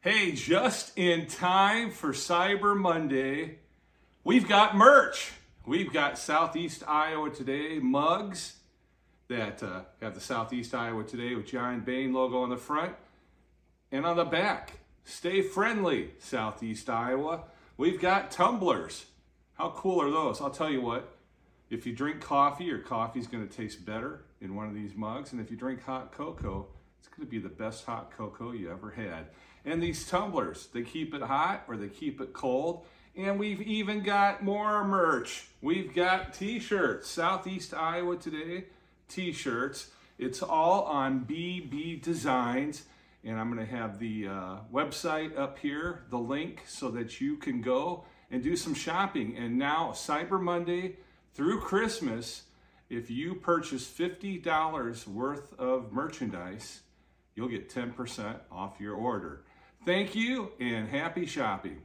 Hey, just in time for Cyber Monday, we've got merch. We've got Southeast Iowa Today mugs that uh, have the Southeast Iowa Today with John Bain logo on the front and on the back. Stay friendly, Southeast Iowa. We've got tumblers. How cool are those? I'll tell you what, if you drink coffee, your coffee's going to taste better in one of these mugs. And if you drink hot cocoa, it's going to be the best hot cocoa you ever had. And these tumblers, they keep it hot or they keep it cold. And we've even got more merch. We've got t-shirts, Southeast Iowa Today t-shirts. It's all on BB Designs. And I'm going to have the uh, website up here, the link, so that you can go and do some shopping. And now, Cyber Monday through Christmas, if you purchase $50 worth of merchandise, you'll get 10% off your order. Thank you and happy shopping.